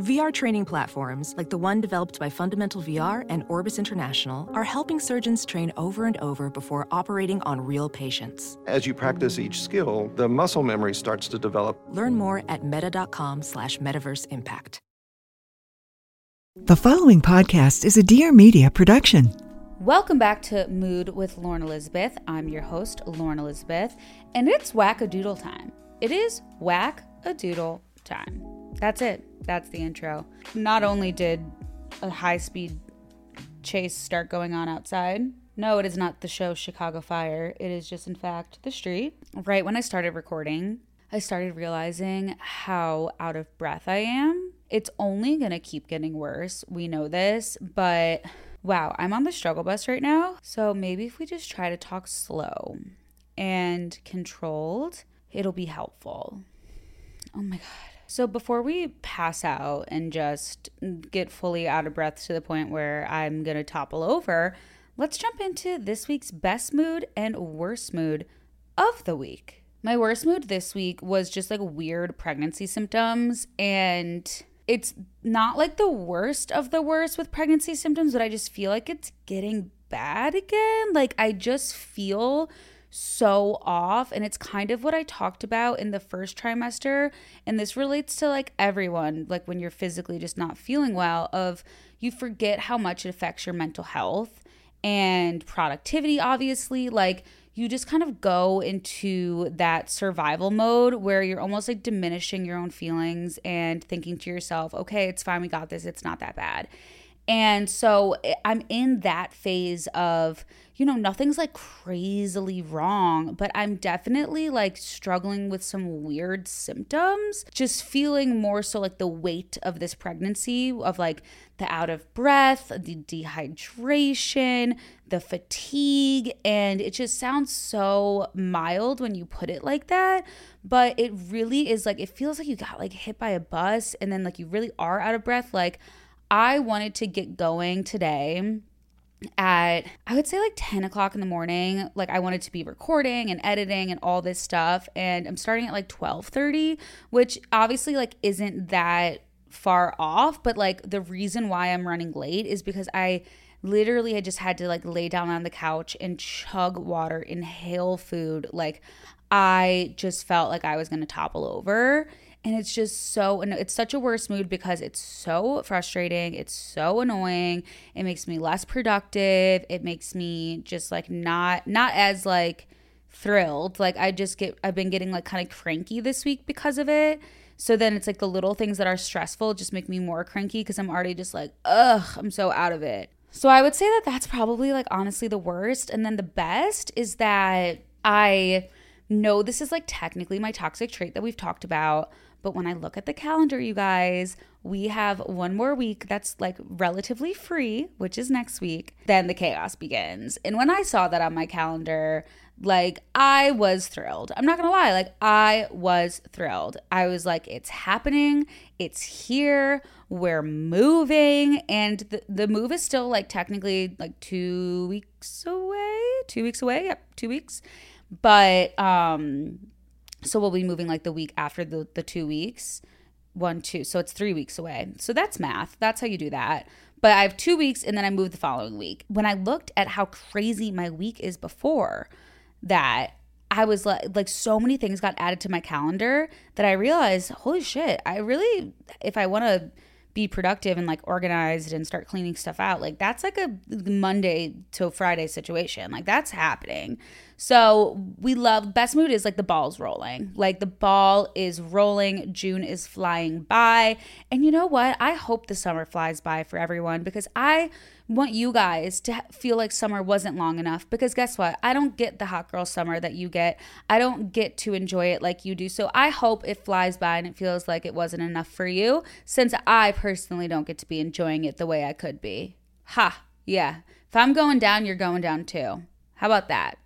VR training platforms, like the one developed by Fundamental VR and Orbis International, are helping surgeons train over and over before operating on real patients. As you practice each skill, the muscle memory starts to develop. Learn more at meta.com slash metaverse impact. The following podcast is a Dear Media production. Welcome back to Mood with Lauren Elizabeth. I'm your host, Lauren Elizabeth, and it's whack-a-doodle time. It is whack-a-doodle time. That's it. That's the intro. Not only did a high speed chase start going on outside, no, it is not the show Chicago Fire. It is just, in fact, the street. Right when I started recording, I started realizing how out of breath I am. It's only going to keep getting worse. We know this, but wow, I'm on the struggle bus right now. So maybe if we just try to talk slow and controlled, it'll be helpful. Oh my God. So before we pass out and just get fully out of breath to the point where I'm going to topple over, let's jump into this week's best mood and worst mood of the week. My worst mood this week was just like weird pregnancy symptoms and it's not like the worst of the worst with pregnancy symptoms, but I just feel like it's getting bad again. Like I just feel so off. And it's kind of what I talked about in the first trimester. And this relates to like everyone, like when you're physically just not feeling well, of you forget how much it affects your mental health and productivity, obviously. Like, you just kind of go into that survival mode where you're almost like diminishing your own feelings and thinking to yourself, okay, it's fine, we got this, it's not that bad. And so eh, I'm in that phase of, you know, nothing's like crazily wrong, but I'm definitely like struggling with some weird symptoms. Just feeling more so like the weight of this pregnancy, of like the out of breath, the dehydration, the fatigue. And it just sounds so mild when you put it like that. But it really is like, it feels like you got like hit by a bus and then like you really are out of breath. Like, I wanted to get going today at I would say like 10 o'clock in the morning. Like I wanted to be recording and editing and all this stuff. And I'm starting at like 12:30, which obviously like isn't that far off, but like the reason why I'm running late is because I literally I just had to like lay down on the couch and chug water, inhale food. Like I just felt like I was to topple over and it's just so it's such a worse mood because it's so frustrating it's so annoying it makes me less productive it makes me just like not not as like thrilled. Like i just get i've been getting like kind of cranky this week because of it. So then it's like the little things that are stressful just make me more cranky because i'm already just like ugh i'm so out of it. So i would say that that's probably like honestly the worst. And then the best is that i know this is like technically my toxic trait that we've talked about but when I look at the calendar, you guys, we have one more week that's like relatively free, which is next week. Then the chaos begins. And when I saw that on my calendar, like I was thrilled. I'm not gonna lie, like I was thrilled. I was like, it's happening, it's here, we're moving, and the, the move is still like technically like two weeks away. Two weeks away, yep, two weeks. But um so we'll be moving like the week after the, the two weeks. One, two. So it's three weeks away. So that's math. That's how you do that. But I have two weeks and then I move the following week. When I looked at how crazy my week is before that, I was like, like so many things got added to my calendar that I realized, holy shit, I really, if I want to be productive and like organized and start cleaning stuff out, like that's like a Monday to Friday situation. Like that's happening. So we love best mood is like the ball's rolling. Like the ball is rolling. June is flying by. And you know what? I hope the summer flies by for everyone because I want you guys to feel like summer wasn't long enough because guess what? I don't get the hot girl summer that you get. I don't get to enjoy it like you do. So I hope it flies by and it feels like it wasn't enough for you since I personally don't get to be enjoying it the way I could be. Ha, yeah. If I'm going down, you're going down too. How about that?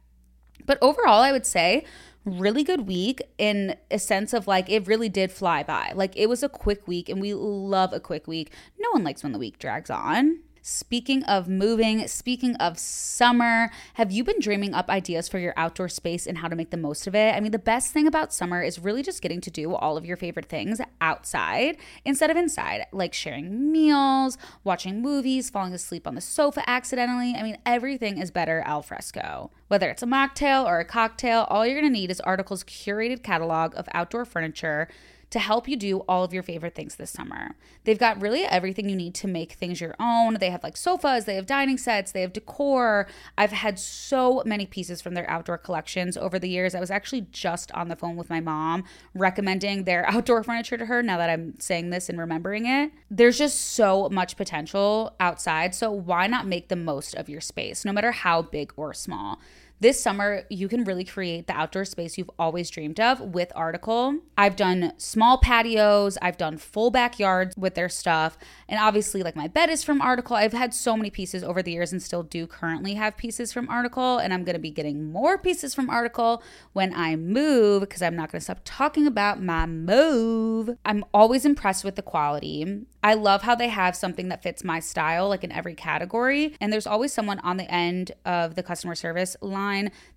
But overall, I would say really good week in a sense of like it really did fly by. Like it was a quick week and we love a quick week. No one likes when the week drags on. Speaking of moving, speaking of summer, have you been dreaming up ideas for your outdoor space and how to make the most of it? I mean, the best thing about summer is really just getting to do all of your favorite things outside instead of inside, like sharing meals, watching movies, falling asleep on the sofa accidentally. I mean, everything is better al fresco. Whether it's a mocktail or a cocktail, all you're gonna need is Article's curated catalog of outdoor furniture to help you do all of your favorite things this summer. They've got really everything you need to make things your own. They have like sofas, they have dining sets, they have decor. I've had so many pieces from their outdoor collections over the years. I was actually just on the phone with my mom recommending their outdoor furniture to her now that I'm saying this and remembering it. There's just so much potential outside, so why not make the most of your space, no matter how big or small? This summer, you can really create the outdoor space you've always dreamed of with Article. I've done small patios, I've done full backyards with their stuff. And obviously, like my bed is from Article. I've had so many pieces over the years and still do currently have pieces from Article. And I'm going to be getting more pieces from Article when I move because I'm not going to stop talking about my move. I'm always impressed with the quality. I love how they have something that fits my style, like in every category. And there's always someone on the end of the customer service line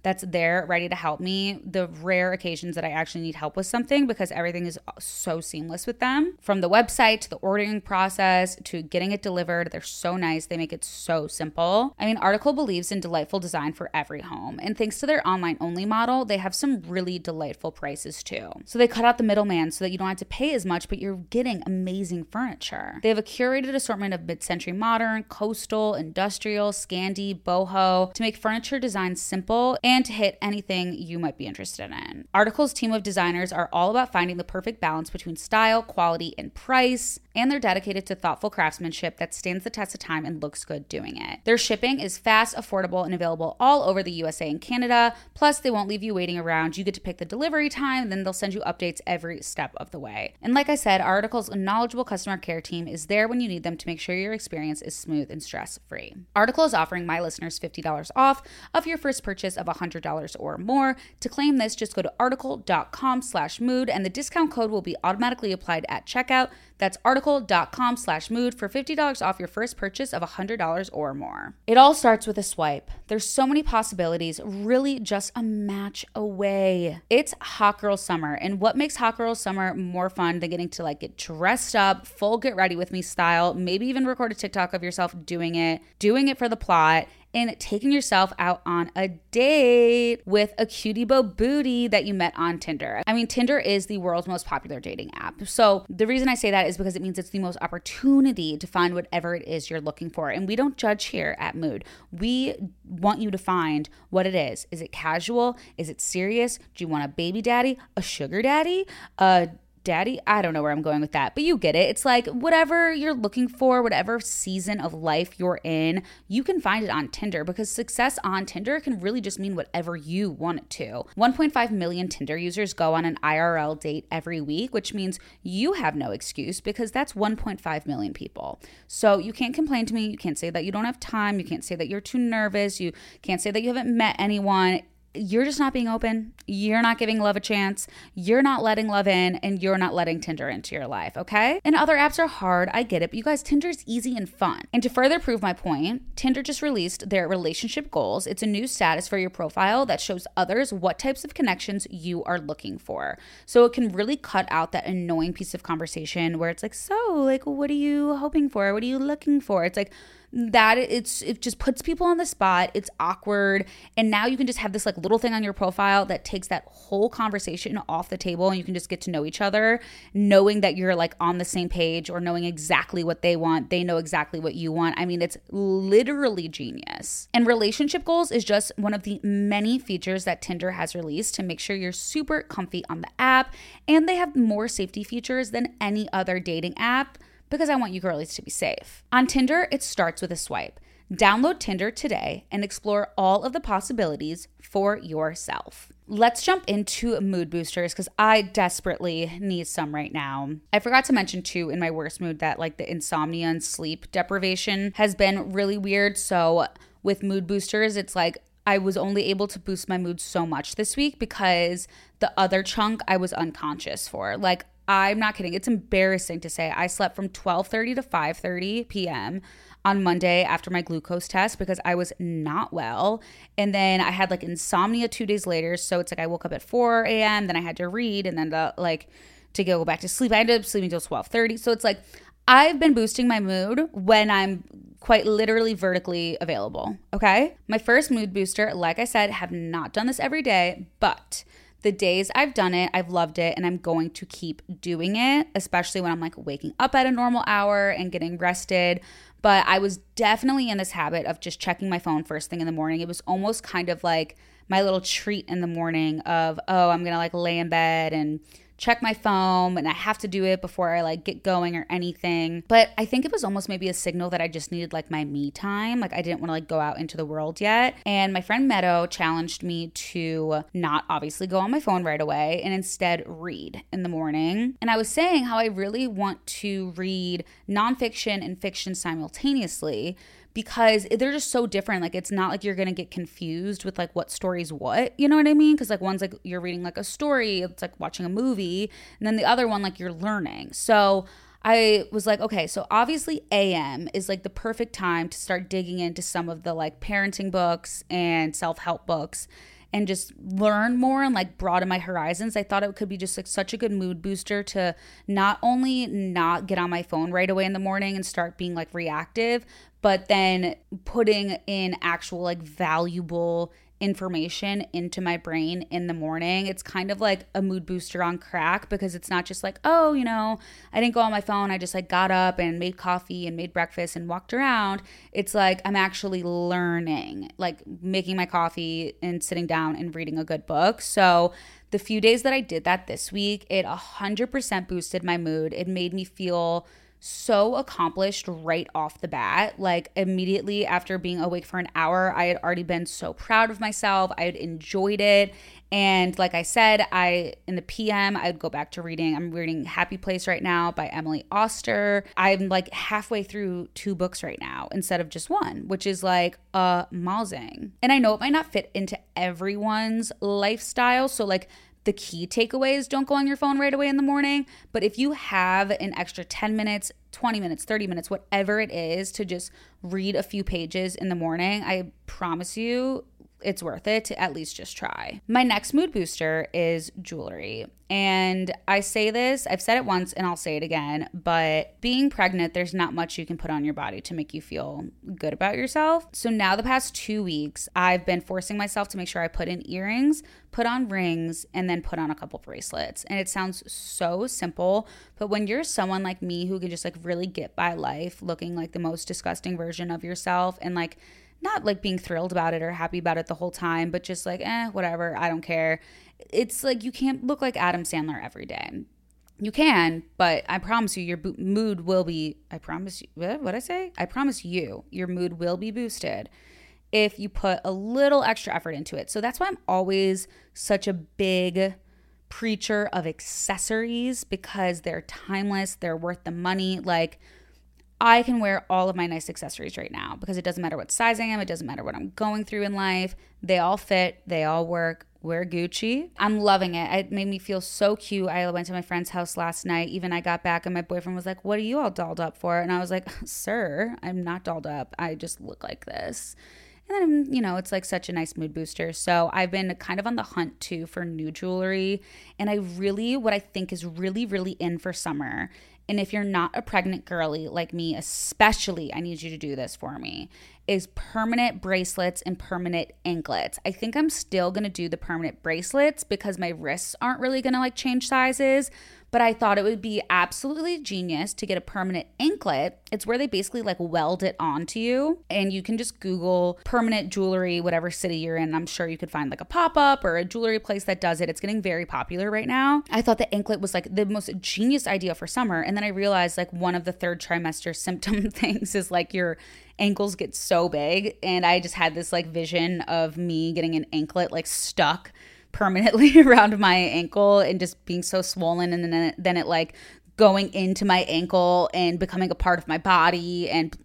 that's there ready to help me. The rare occasions that I actually need help with something because everything is so seamless with them. From the website to the ordering process to getting it delivered, they're so nice. They make it so simple. I mean, Article believes in delightful design for every home. And thanks to their online only model, they have some really delightful prices too. So they cut out the middleman so that you don't have to pay as much, but you're getting amazing furniture. They have a curated assortment of mid century modern, coastal, industrial, Scandi, boho to make furniture design simple and to hit anything you might be interested in. Article's team of designers are all about finding the perfect balance between style, quality, and price, and they're dedicated to thoughtful craftsmanship that stands the test of time and looks good doing it. Their shipping is fast, affordable, and available all over the USA and Canada. Plus, they won't leave you waiting around. You get to pick the delivery time, then they'll send you updates every step of the way. And like I said, Article's knowledgeable customer care team is there when you need them to make sure your experience is smooth and stress free. Article is offering my listeners $50 off of your first purchase of $100 or more. To claim this, just go to article.com slash mood and the discount code will be automatically applied at checkout. That's article.com slash mood for $50 off your first purchase of $100 or more. It all starts with a swipe. There's so many possibilities, really just a match away. It's hot girl summer, and what makes hot girl summer more fun than getting to like get dressed up, full get ready with me style, maybe even record a TikTok of yourself doing it, doing it for the plot, in taking yourself out on a date with a cutie bow booty that you met on Tinder. I mean, Tinder is the world's most popular dating app. So the reason I say that is because it means it's the most opportunity to find whatever it is you're looking for. And we don't judge here at Mood. We want you to find what it is. Is it casual? Is it serious? Do you want a baby daddy, a sugar daddy, a daddy. I don't know where I'm going with that, but you get it. It's like whatever you're looking for, whatever season of life you're in, you can find it on Tinder because success on Tinder can really just mean whatever you want it to. 1.5 million Tinder users go on an IRL date every week, which means you have no excuse because that's 1.5 million people. So you can't complain to me. You can't say that you don't have time. You can't say that you're too nervous. You can't say that you haven't met anyone you're just not being open. You're not giving love a chance. You're not letting love in, and you're not letting Tinder into your life, okay? And other apps are hard. I get it. But you guys, Tinder's easy and fun. And to further prove my point, Tinder just released their relationship goals. It's a new status for your profile that shows others what types of connections you are looking for. So it can really cut out that annoying piece of conversation where it's like, so, like, what are you hoping for? What are you looking for? It's like, that it's it just puts people on the spot. It's awkward. And now you can just have this like little thing on your profile that takes that whole conversation off the table and you can just get to know each other, knowing that you're like on the same page or knowing exactly what they want. They know exactly what you want. I mean, it's literally genius. And relationship goals is just one of the many features that Tinder has released to make sure you're super comfy on the app. And they have more safety features than any other dating app because I want you girlies to be safe. On Tinder, it starts with a swipe. Download Tinder today and explore all of the possibilities for yourself. Let's jump into mood boosters because I desperately need some right now. I forgot to mention too in my worst mood that like the insomnia and sleep deprivation has been really weird. So with mood boosters, it's like I was only able to boost my mood so much this week because the other chunk I was unconscious for. Like I'm not kidding. It's embarrassing to say I slept from 12:30 to 5:30 p.m. on Monday after my glucose test because I was not well. And then I had like insomnia 2 days later, so it's like I woke up at 4 a.m., then I had to read and then the, like to go back to sleep. I ended up sleeping till 12:30. So it's like I've been boosting my mood when I'm quite literally vertically available, okay? My first mood booster, like I said, have not done this every day, but the days I've done it, I've loved it and I'm going to keep doing it, especially when I'm like waking up at a normal hour and getting rested. But I was definitely in this habit of just checking my phone first thing in the morning. It was almost kind of like my little treat in the morning of, oh, I'm to like lay in bed and check my phone and I have to do it before I like get going or anything. But I think it was almost maybe a signal that I just needed like my me time. Like I didn't want to like go out into the world yet. And my friend Meadow challenged me to not obviously go on my phone right away and instead read in the morning. And I was saying how I really want to read nonfiction and fiction simultaneously because they're just so different. Like it's not like you're gonna get confused with like what story's what. You know what I mean? Because like one's like you're reading like a story, it's like watching a movie, and then the other one like you're learning. So I was like, okay, so obviously AM is like the perfect time to start digging into some of the like parenting books and self help books and just learn more and like broaden my horizons. I thought it could be just like such a good mood booster to not only not get on my phone right away in the morning and start being like reactive, but then putting in actual like valuable information into my brain in the morning. It's kind of like a mood booster on crack because it's not just like, oh, you know, I didn't go on my phone. I just like got up and made coffee and made breakfast and walked around. It's like I'm actually learning, like making my coffee and sitting down and reading a good book. So, the few days that I did that this week, it 100% boosted my mood. It made me feel so accomplished right off the bat. Like immediately after being awake for an hour, I had already been so proud of myself. I had enjoyed it. And like I said, I in the PM, I'd go back to reading. I'm reading Happy Place right now by Emily Oster. I'm like halfway through two books right now instead of just one, which is like a amazing. And I know it might not fit into everyone's lifestyle. So like the key takeaways don't go on your phone right away in the morning. But if you have an extra 10 minutes, 20 minutes, 30 minutes, whatever it is to just read a few pages in the morning, I promise you it's worth it to at least just try. My next mood booster is jewelry. And I say this, I've said it once and I'll say it again, but being pregnant, there's not much you can put on your body to make you feel good about yourself. So now, the past two weeks, I've been forcing myself to make sure I put in earrings, put on rings, and then put on a couple bracelets. And it sounds so simple, but when you're someone like me who can just like really get by life looking like the most disgusting version of yourself and like, not like being thrilled about it or happy about it the whole time, but just like, eh, whatever, I don't care. It's like you can't look like Adam Sandler every day. You can, but I promise you, your bo- mood will be. I promise you. What I say? I promise you, your mood will be boosted if you put a little extra effort into it. So that's why I'm always such a big preacher of accessories because they're timeless, they're worth the money. Like I can wear all of my nice accessories right now because it doesn't matter what size I am, it doesn't matter what I'm going through in life. They all fit, they all work. Wear Gucci. I'm loving it. It made me feel so cute. I went to my friend's house last night. Even I got back and my boyfriend was like, What are you all dolled up for? And I was like, Sir, I'm not dolled up. I just look like this. And then, you know, it's like such a nice mood booster. So I've been kind of on the hunt too for new jewelry. And I really, what I think is really, really in for summer. And if you're not a pregnant girly like me, especially, I need you to do this for me is permanent bracelets and permanent anklets. I think I'm still gonna do the permanent bracelets because my wrists aren't really gonna like change sizes but I thought it would be absolutely genius to get a permanent anklet. It's where they basically like weld it onto you, and you can just Google permanent jewelry, whatever city you're in. I'm sure you could find like a pop up or a jewelry place that does it. It's getting very popular right now. I thought the anklet was like the most genius idea for summer, and then I realized like one of the third trimester symptom things is like your ankles get so big, and I just had this like vision of me getting an anklet like stuck permanently around my ankle and just being so swollen and then it, then it like going into my ankle and becoming a part of my body and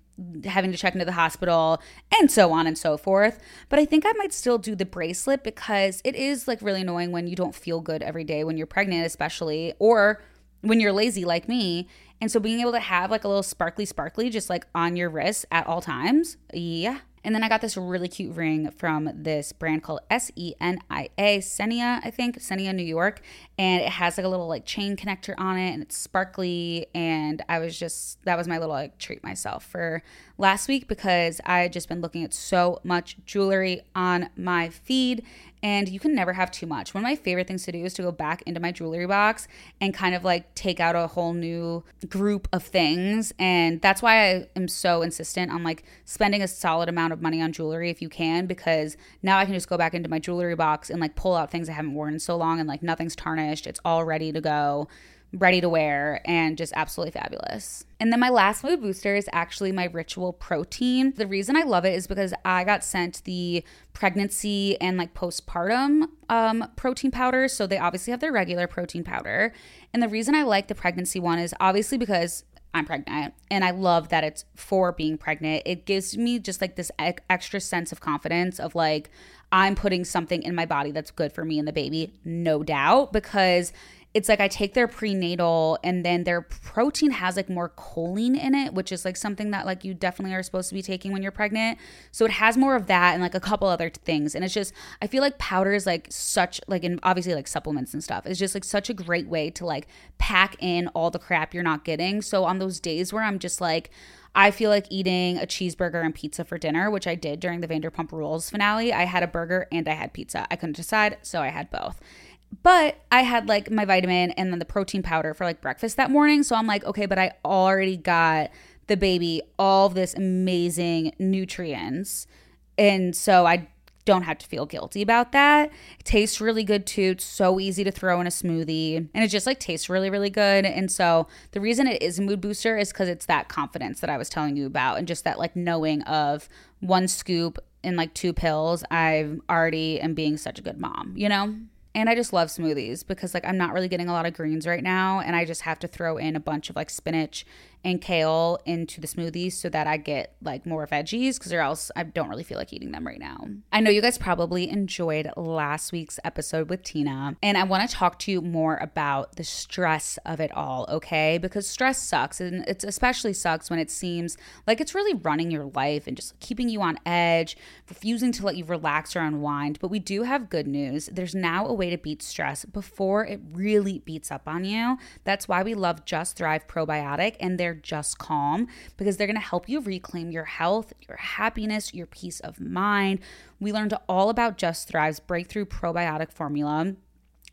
having to check into the hospital and so on and so forth. But I think I might still do the bracelet because it is like really annoying when you don't feel good every day when you're pregnant, especially, or when you're lazy like me. And so being able to have like a little sparkly, sparkly just like on your wrist at all times, yeah, and then I got this really cute ring from this brand called S E N I A, Senia, I think, Senia, New York. And it has like a little like chain connector on it and it's sparkly. And I was just, that was my little like treat myself for last week because I had just been looking at so much jewelry on my feed and you can never have too much. One of my favorite things to do is to go back into my jewelry box and kind of like take out a whole new group of things. And that's why I am so insistent on like spending a solid amount of money on jewelry if you can, because now I can just go back into my jewelry box and like pull out things I haven't worn in so long and like nothing's tarnished. It's all ready to go ready to wear and just absolutely fabulous. And then my last mood booster is actually my ritual protein. The reason I love it is because I got sent the pregnancy and like postpartum um, protein powder. So they obviously have their regular protein powder. And the reason I like the pregnancy one is obviously because I'm pregnant and I love that it's for being pregnant. It gives me just like this extra sense of confidence of like, I'm putting something in my body that's good for me and the baby, no doubt, because it's like I take their prenatal and then their protein has like more choline in it, which is like something that like you definitely are supposed to be taking when you're pregnant. So it has more of that and like a couple other things. And it's just I feel like powder is like such like and obviously like supplements and stuff. It's just like such a great way to like pack in all the crap you're not getting. So on those days where I'm just like I feel like eating a cheeseburger and pizza for dinner, which I did during the Vanderpump Rules finale. I had a burger and I had pizza. I couldn't decide, so I had both. But I had like my vitamin and then the protein powder for like breakfast that morning. So I'm like, okay, but I already got the baby all this amazing nutrients. And so I don't have to feel guilty about that. It tastes really good too. It's so easy to throw in a smoothie and it just like tastes really, really good. And so the reason it is a mood booster is because it's that confidence that I was telling you about and just that like knowing of one scoop and like two pills, I already am being such a good mom, you know? And I just love smoothies because like I'm not really getting a lot of greens right now and I just have to throw in a bunch of like spinach and kale into the smoothies so that I get like more veggies because or else I don't really feel like eating them right now. I know you guys probably enjoyed last week's episode with Tina, and I want to talk to you more about the stress of it all, okay? Because stress sucks, and it especially sucks when it seems like it's really running your life and just keeping you on edge, refusing to let you relax or unwind. But we do have good news. There's now a way to beat stress before it really beats up on you. That's why we love Just Thrive Probiotic and their just calm because they're going to help you reclaim your health, your happiness, your peace of mind. We learned all about Just Thrive's breakthrough probiotic formula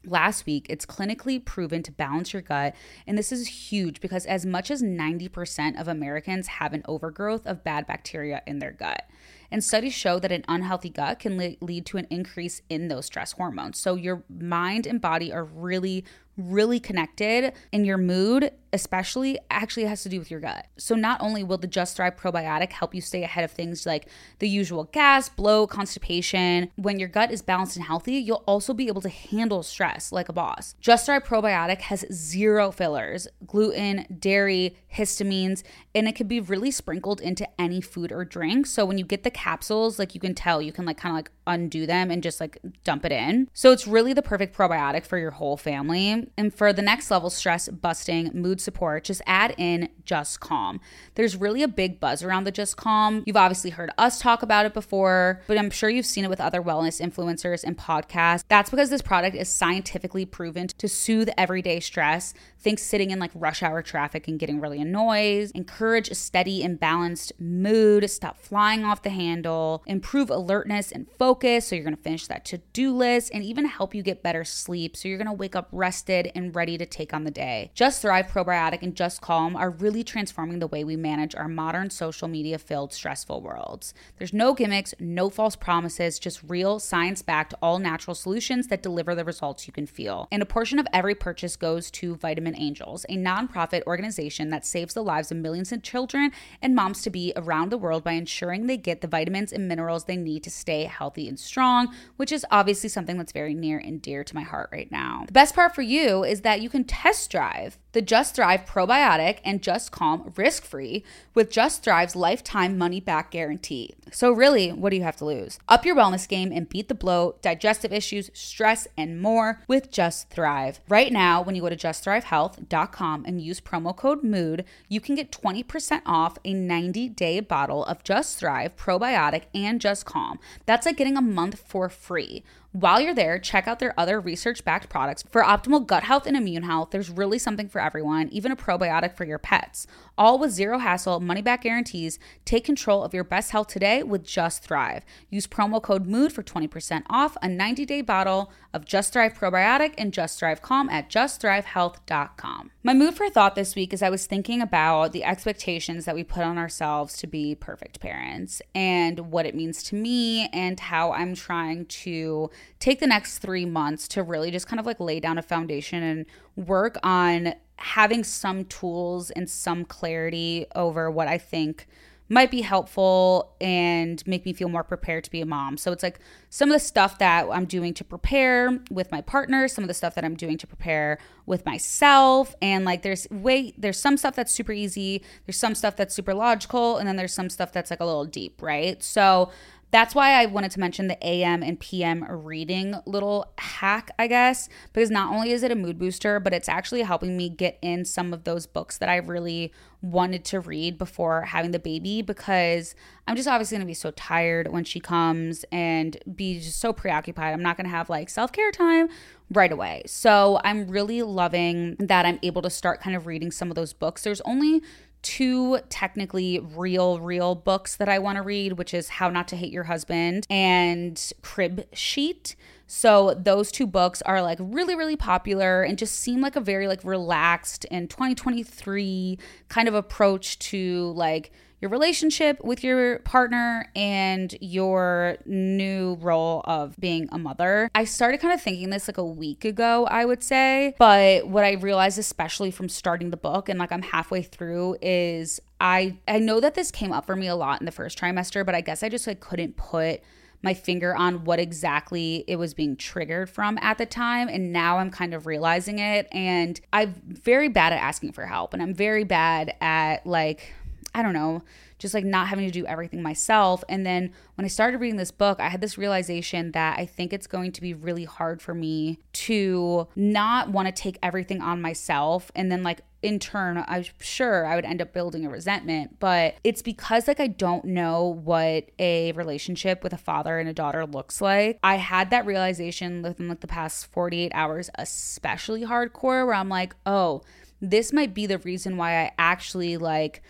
last week, it's clinically proven to balance your gut. And this is huge because as much as 90% of Americans have an overgrowth of bad bacteria in their gut. And studies show that an unhealthy gut can lead to an increase in those stress hormones. So your mind and body are really, really connected, and your mood, especially, actually has to do with your gut. So, not only will the Just Thrive probiotic help you stay ahead of things like the usual gas, bloat, constipation, when your gut is balanced and healthy, you'll also be able to handle stress like a boss. Just Thrive probiotic has zero fillers, gluten, dairy, histamines, and it can be really sprinkled into any food or drink. So, when you get the capsules, like you can tell, you can like kind of like undo them and just like dump it in. So, it's really the perfect probiotic for your whole family. And for the next level stress busting, mood mood support, just add in Just Calm. There's really a big buzz around the Just Calm. You've obviously heard us talk about it before, but I'm sure you've seen it with other wellness influencers and podcasts. That's because this product is scientifically proven to soothe everyday stress. Think sitting in like rush hour traffic and getting really annoyed, encourage a steady and balanced mood, stop flying off the handle, improve alertness and focus. So you're gonna finish that to do list, and even help you get better sleep. So you're gonna wake up rested and ready to take on the day. Just Thrive Probiotic and Just Calm are really transforming the way we manage our modern social media filled stressful worlds. There's no gimmicks, no false promises, just real science backed, all natural solutions that deliver the results you can feel. And a portion of every purchase goes to Vitamin Angels, a nonprofit organization that saves the lives of millions of children and moms to be around the world by ensuring they get the vitamins and minerals they need to stay healthy and strong, which is obviously something that's very near and dear to my heart right now. The best part for you is that you can test drive the Just Thrive probiotic and Just Calm risk free with Just Thrive's lifetime money back guarantee. So, really, what do you have to lose? Up your wellness game and beat the bloat, digestive issues, stress, and more with Just Thrive. Right now, when you go to justthrivehealth.com and use promo code MOOD, you can get 20% off a 90 day bottle of Just Thrive probiotic and Just Calm. That's like getting a month for free. While you're there, check out their other research backed products. For optimal gut health and immune health, there's really something for everyone, even a probiotic for your pets. All with zero hassle, money back guarantees. Take control of your best health today with Just Thrive. Use promo code MOOD for 20% off a 90 day bottle of Just Thrive probiotic and Just Thrive Calm at justthrivehealth.com. My mood for thought this week is I was thinking about the expectations that we put on ourselves to be perfect parents and what it means to me and how I'm trying to take the next three months to really just kind of like lay down a foundation and work on having some tools and some clarity over what I think might be helpful and make me feel more prepared to be a mom. So it's like some of the stuff that I'm doing to prepare with my partner, some of the stuff that I'm doing to prepare with myself and like there's way there's some stuff that's super easy, there's some stuff that's super logical and then there's some stuff that's like a little deep, right? So that's why I wanted to mention the AM and PM reading little hack, I guess, because not only is it a mood booster, but it's actually helping me get in some of those books that I really wanted to read before having the baby because I'm just obviously going to be so tired when she comes and be just so preoccupied. I'm not going to have like self care time right away. So I'm really loving that I'm able to start kind of reading some of those books. There's only two technically real real books that I want to read, which is How Not to Hate Your Husband and Crib Sheet. So those two books are like really really popular and just seem like a very like relaxed and 2023 kind of approach to like your relationship with your partner and your new role of being a mother. I started kind of thinking this like a week ago, I would say. But what I realized, especially from starting the book and like I'm halfway through, is I I know that this came up for me a lot in the first trimester, but I guess I just like couldn't put my finger on what exactly it was being triggered from at the time. And now I'm kind of realizing it. And I'm very bad at asking for help. And I'm very bad at like I don't know, just like not having to do everything myself. And then when I started reading this book, I had this realization that I think it's going to be really hard for me to not want to take everything on myself and then like in turn i'm sure i would end up building a resentment but it's because like i don't know what a relationship with a father and a daughter looks like i had that realization within like the past 48 hours especially hardcore where i'm like oh this might be the reason why i actually like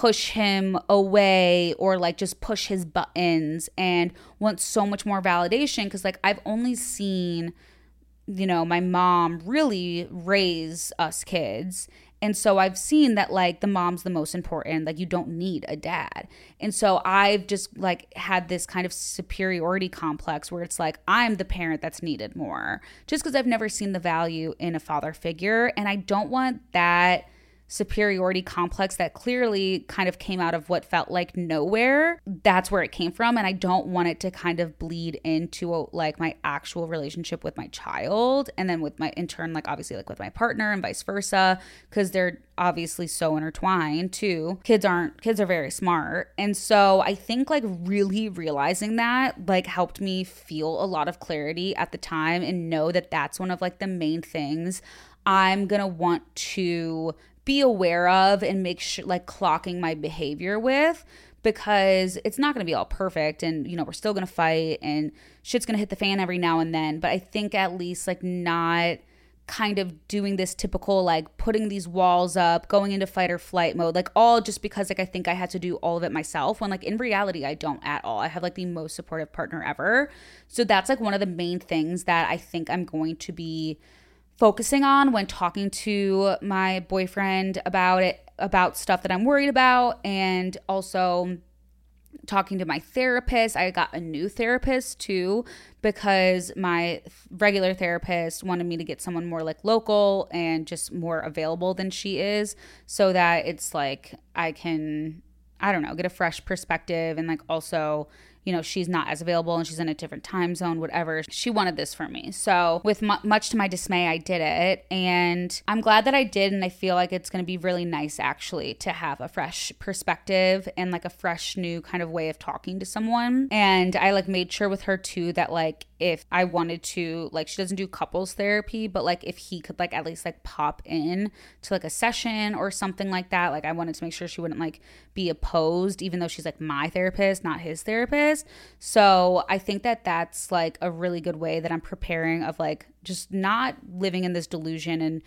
push him away or like just push his buttons and want so much more validation because like I've only seen you know my mom really raise us kids. And so I've seen that like the mom's the most important like you don't need a dad. And so I've just like had this kind of superiority complex where it's like I'm the parent that's needed more just because I've never seen the value in a father figure. And I don't want that superiority complex that clearly kind of came out of what felt like nowhere. That's where it came from. And I don't want it to kind of bleed into a, like my actual relationship with my child. And then with my, in turn, like obviously like with my partner and vice versa, because they're obviously so intertwined too. Kids aren't, kids are very smart. And so I think like really realizing that like helped me feel a lot of clarity at the time and know that that's one of like the main things I'm going to want to be aware of and make sure like clocking my behavior with because it's not going to be all perfect and you know we're still going to fight and shit's going to hit the fan every now and then but i think at least like not kind of doing this typical like putting these walls up, going into fight or flight mode, like all just because like I think I had to do all of it myself when like in reality I don't at all. I have like the most supportive partner ever. So that's like one of the main things that I think I'm going to be focusing on when talking to my boyfriend about it about stuff that I'm worried about and also talking to my therapist. I got a new therapist too because my regular therapist wanted me to get someone more like local and just more available than she is so that it's like I can I don't know, get a fresh perspective and like also you know, she's not as available and she's in a different time zone, whatever. She wanted this for me. So, with mu- much to my dismay, I did it. And I'm glad that I did. And I feel like it's going to be really nice actually to have a fresh perspective and like a fresh new kind of way of talking to someone. And I like made sure with her too that like if I wanted to, like, she doesn't do couples therapy, but like if he could, like, at least like pop in to like a session or something like that, like, I wanted to make sure she wouldn't like be opposed, even though she's like my therapist, not his therapist. So I think that that's like a really good way that I'm preparing of like just not living in this delusion and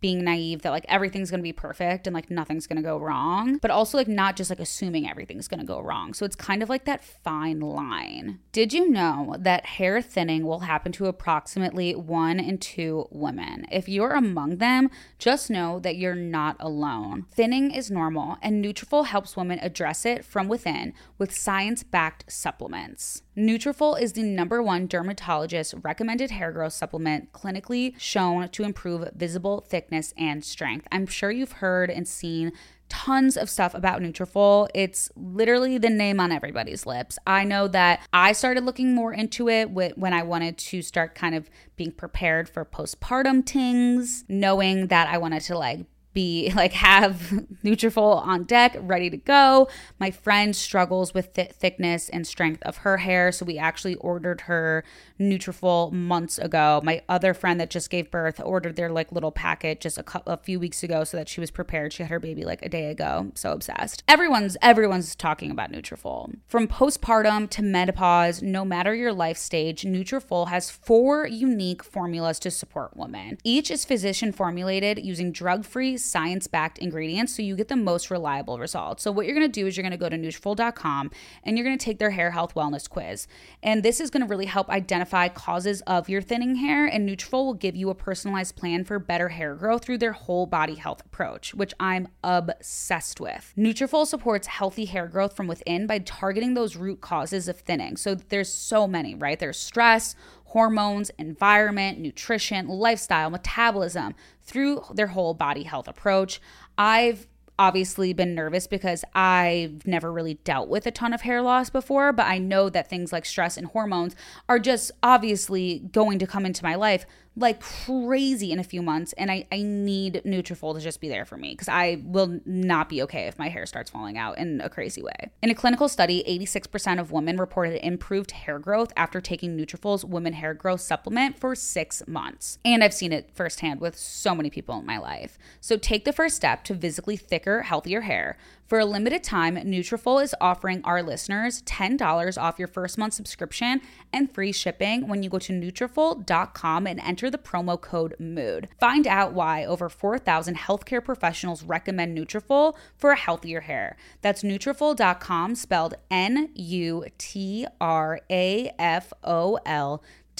being naive that like everything's going to be perfect and like nothing's going to go wrong, but also like not just like assuming everything's going to go wrong. So it's kind of like that fine line. Did you know that hair thinning will happen to approximately one in two women? If you're among them, just know that you're not alone. Thinning is normal, and Nutrafol helps women address it from within with science-backed supplements. Nutrafol is the number one dermatologist recommended hair growth supplement clinically shown to improve visible thickness and strength. I'm sure you've heard and seen tons of stuff about Nutrafol. It's literally the name on everybody's lips. I know that I started looking more into it when I wanted to start kind of being prepared for postpartum tings, knowing that I wanted to like be like have Nutrafol on deck, ready to go. My friend struggles with th- thickness and strength of her hair, so we actually ordered her Nutrafol months ago. My other friend that just gave birth ordered their like little packet just a, cu- a few weeks ago, so that she was prepared. She had her baby like a day ago. So obsessed. Everyone's everyone's talking about Nutrafol. From postpartum to menopause, no matter your life stage, Nutrafol has four unique formulas to support women. Each is physician formulated using drug-free science backed ingredients so you get the most reliable results. So, what you're going to do is you're going to go to Nutrafol.com and you're going to take their hair health wellness quiz. And this is going to really help identify causes of your thinning hair. And Nutrafol will give you a personalized plan for better hair growth through their whole body health approach, which I'm obsessed with. Nutrafol supports healthy hair growth from within by targeting those root causes of thinning. So, there's so many, right? There's stress hormones, environment, nutrition, lifestyle, metabolism through their whole body health approach. I've obviously been nervous because I've never really dealt with a ton of hair loss before, but I know that things like stress and hormones are just obviously going to come into my life like crazy in a few months and I, I need Nutrafol to just be there for me because I will not be okay if my hair starts falling out in a crazy way. In a clinical study, 86% of women reported improved hair growth after taking Nutrafol's women hair growth supplement for six months. And I've seen it firsthand with so many people in my life. So take the first step to visibly thicker, healthier hair. For a limited time, Nutrafol is offering our listeners $10 off your first month subscription and free shipping when you go to Nutrafol.com and enter the promo code MOOD. Find out why over 4,000 healthcare professionals recommend Nutrafol for a healthier hair. That's Nutrafol.com, spelled N-U-T-R-A-F-O-L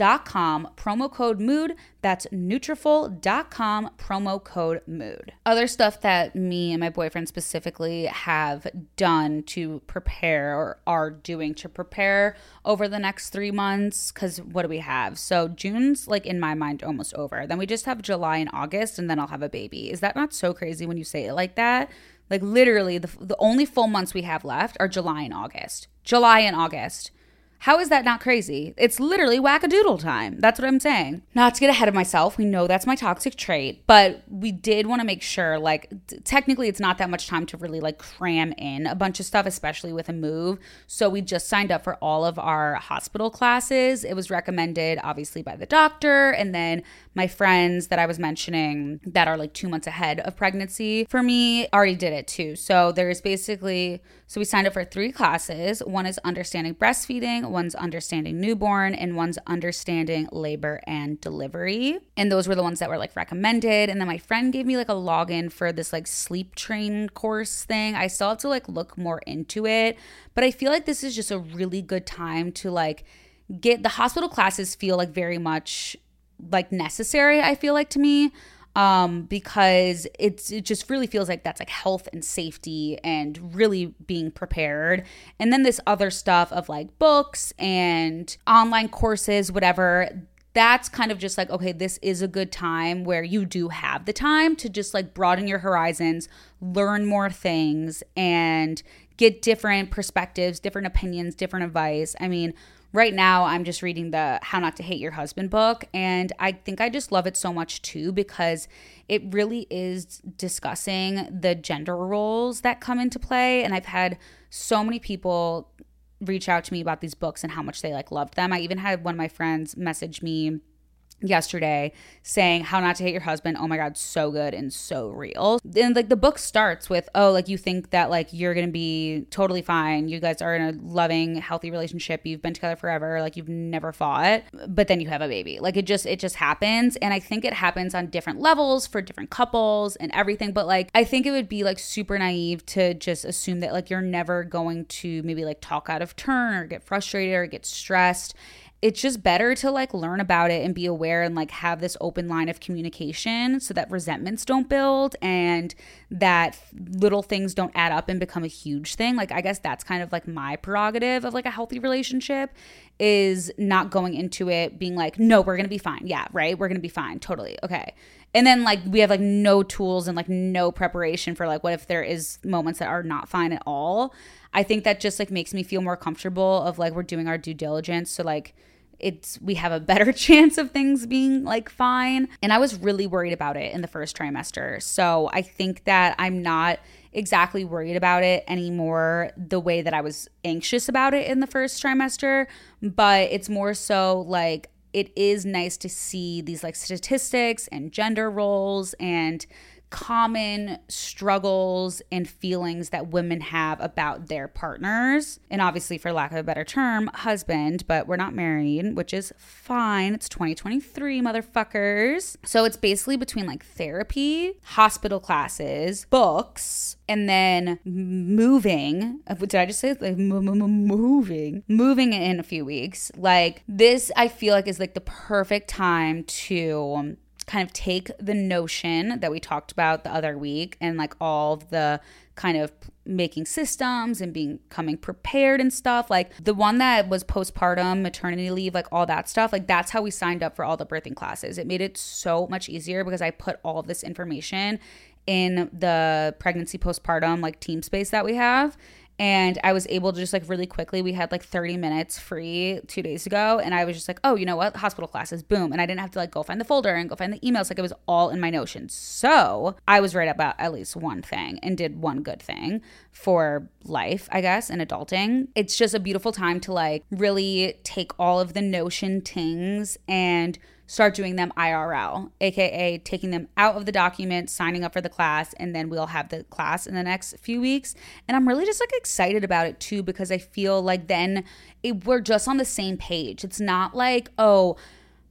dot com promo code mood. That's nutrafol.com promo code mood. Other stuff that me and my boyfriend specifically have done to prepare or are doing to prepare over the next three months because what do we have? So june's like in my mind almost over. Then we just have july and august and then i'll have a baby. Is that not so crazy when you say it like that? Like literally the, the only full months we have left are july and august. July and august How is that not crazy? It's literally wackadoodle time. That's what I'm saying. Not to get ahead of myself, we know that's my toxic trait, but we did want to make sure, like, t- technically, it's not that much time to really like cram in a bunch of stuff, especially with a move. So we just signed up for all of our hospital classes. It was recommended, obviously, by the doctor, and then my friends that I was mentioning that are like two months ahead of pregnancy for me already did it too. So there's basically, so we signed up for three classes. One is understanding breastfeeding, one's understanding newborn, and one's understanding labor and delivery. And those were the ones that were like recommended. And then my friend gave me like a login for this like sleep train course thing. I still have to like look more into it, but I feel like this is just a really good time to like get the hospital classes feel like very much like necessary i feel like to me um because it's it just really feels like that's like health and safety and really being prepared. And then this other stuff of like books and online courses whatever that's kind of just like okay this is a good time where you do have the time to just like broaden your horizons learn more things and get different perspectives different opinions different advice i mean right now I'm just reading the How Not to Hate Your Husband book. And I think I just love it so much too because it really is discussing the gender roles that come into play. And I've had so many people reach out to me about these books and how much they like loved them. I even had one of my friends message me yesterday saying how not to hate your husband. Oh my god so good and so real. And like the book starts with oh like you think that like you're gonna be totally fine. You guys are in a loving healthy relationship. You've been together forever. Like you've never fought but then you have a baby. Like it just it just happens. And i think it happens on different levels for different couples and everything. But like i think it would be like super naive to just assume that like you're never going to maybe like talk out of turn or get frustrated or get stressed it's just better to like learn about it and be aware and like have this open line of communication so that resentments don't build and that little things don't add up and become a huge thing. Like I guess that's kind of like my prerogative of like a healthy relationship is not going into it being like no, we're going to be fine. Yeah, right? We're going to be fine. Totally. Okay. And then like we have like no tools and like no preparation for like what if there is moments that are not fine at all. I think that just like makes me feel more comfortable of like we're doing our due diligence so like it's we have a better chance of things being like fine. And I was really worried about it in the first trimester. So I think that I'm not exactly worried about it anymore the way that I was anxious about it in the first trimester, but it's more so like it is nice to see these like statistics and gender roles and common struggles and feelings that women have about their partners. And obviously, for lack of a better term, husband, but we're not married, which is fine. It's 2023, motherfuckers. So it's basically between like therapy, hospital classes, books, and then moving. Did I just say like moving? Moving in a few weeks. Like this, I feel like is like the perfect time to kind of take the notion that we talked about the other week and like all the kind of making systems and being coming prepared and stuff like the one that was postpartum maternity leave like all that stuff like that's how we signed up for all the birthing classes. It made it so much easier because i put all this information in the pregnancy postpartum like team space that we have and I was able to just like really quickly. We had like 30 minutes free two days ago, and I was just like, oh, you know what? Hospital classes, boom. And I didn't have to like go find the folder and go find the emails. Like it was all in my Notion. So I was right about at least one thing and did one good thing for life, I guess, and adulting. It's just a beautiful time to like really take all of the Notion things and start doing them IRL, aka taking them out of the document, signing up for the class, and then we'll have the class in the next few weeks. And I'm really just like excited about it too because I feel like then it, we're just on the same page. It's not like, oh,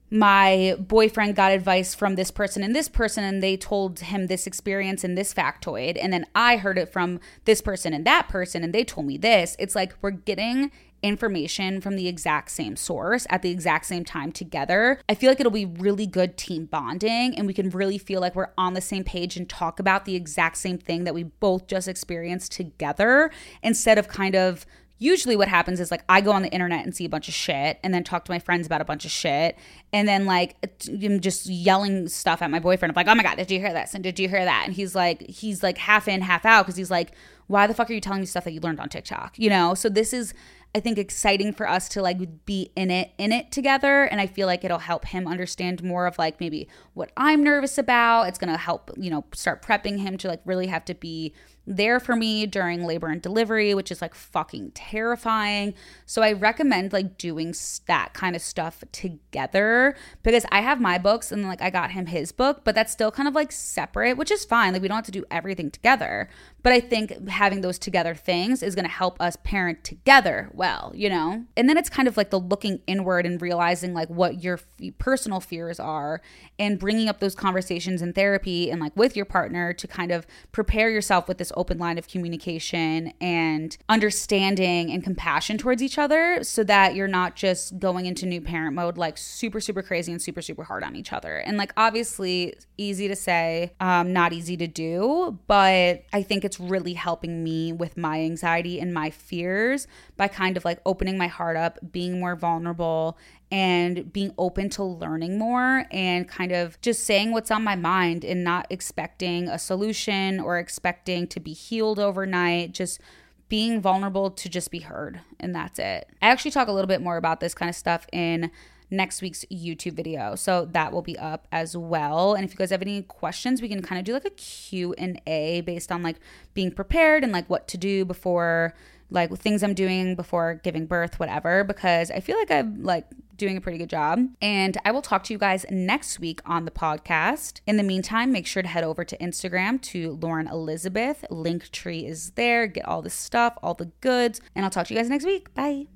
my boyfriend got advice from this person and this person, and they told him this experience and this factoid. And then I heard it from this person and that person, and they told me this. It's like we're getting information from the exact same source at the exact same time together, I feel like it'll be really good team bonding and we can really feel like we're on the same page and talk about the exact same thing that we both just experienced together instead of kind of usually what happens is like I go on the internet and see a bunch of shit and then talk to my friends about a bunch of shit and then like I'm just yelling stuff at my boyfriend. I'm like, "Oh my god, did you hear this? And did you hear that?" And he's like he's like half in, half out cuz he's like why the fuck are you telling me stuff that you learned on TikTok? You know? So this is I think exciting for us to like be in it in it together and I feel like it'll help him understand more of like maybe what I'm nervous about. It's going to help, you know, start prepping him to like really have to be there for me during labor and delivery, which is like fucking terrifying. So I recommend like doing that kind of stuff together because I have my books and like I got him his book, but that's still kind of like separate, which is fine. Like we don't have to do everything together. But I think having those together things is going to help us parent together well, you know? And then it's kind of like the looking inward and realizing like what your f- personal fears are and bringing up those conversations in therapy and like with your partner to kind of prepare yourself with this open line of communication and understanding and compassion towards each other so that you're not just going into new parent mode like super, super crazy and super, super hard on each other. And like obviously easy to say, um, not easy to do, but I think it's really helping me with my anxiety and my fears by kind of like opening my heart up, being more vulnerable, and being open to learning more and kind of just saying what's on my mind and not expecting a solution or expecting to be healed overnight. Just being vulnerable to just be heard. And that's it. I actually talk a little bit more about this kind of stuff in next week's YouTube video. So that will be up as well. And if you guys have any questions, we can kind of do like a Q&A based on like being prepared and like what to do before like things I'm doing before giving birth, whatever, because I feel like I'm like doing a pretty good job. And I will talk to you guys next week on the podcast. In the meantime, make sure to head over to Instagram to Lauren Elizabeth. Link tree is there. Get all the stuff, all the goods. And I'll talk to you guys next week. Bye.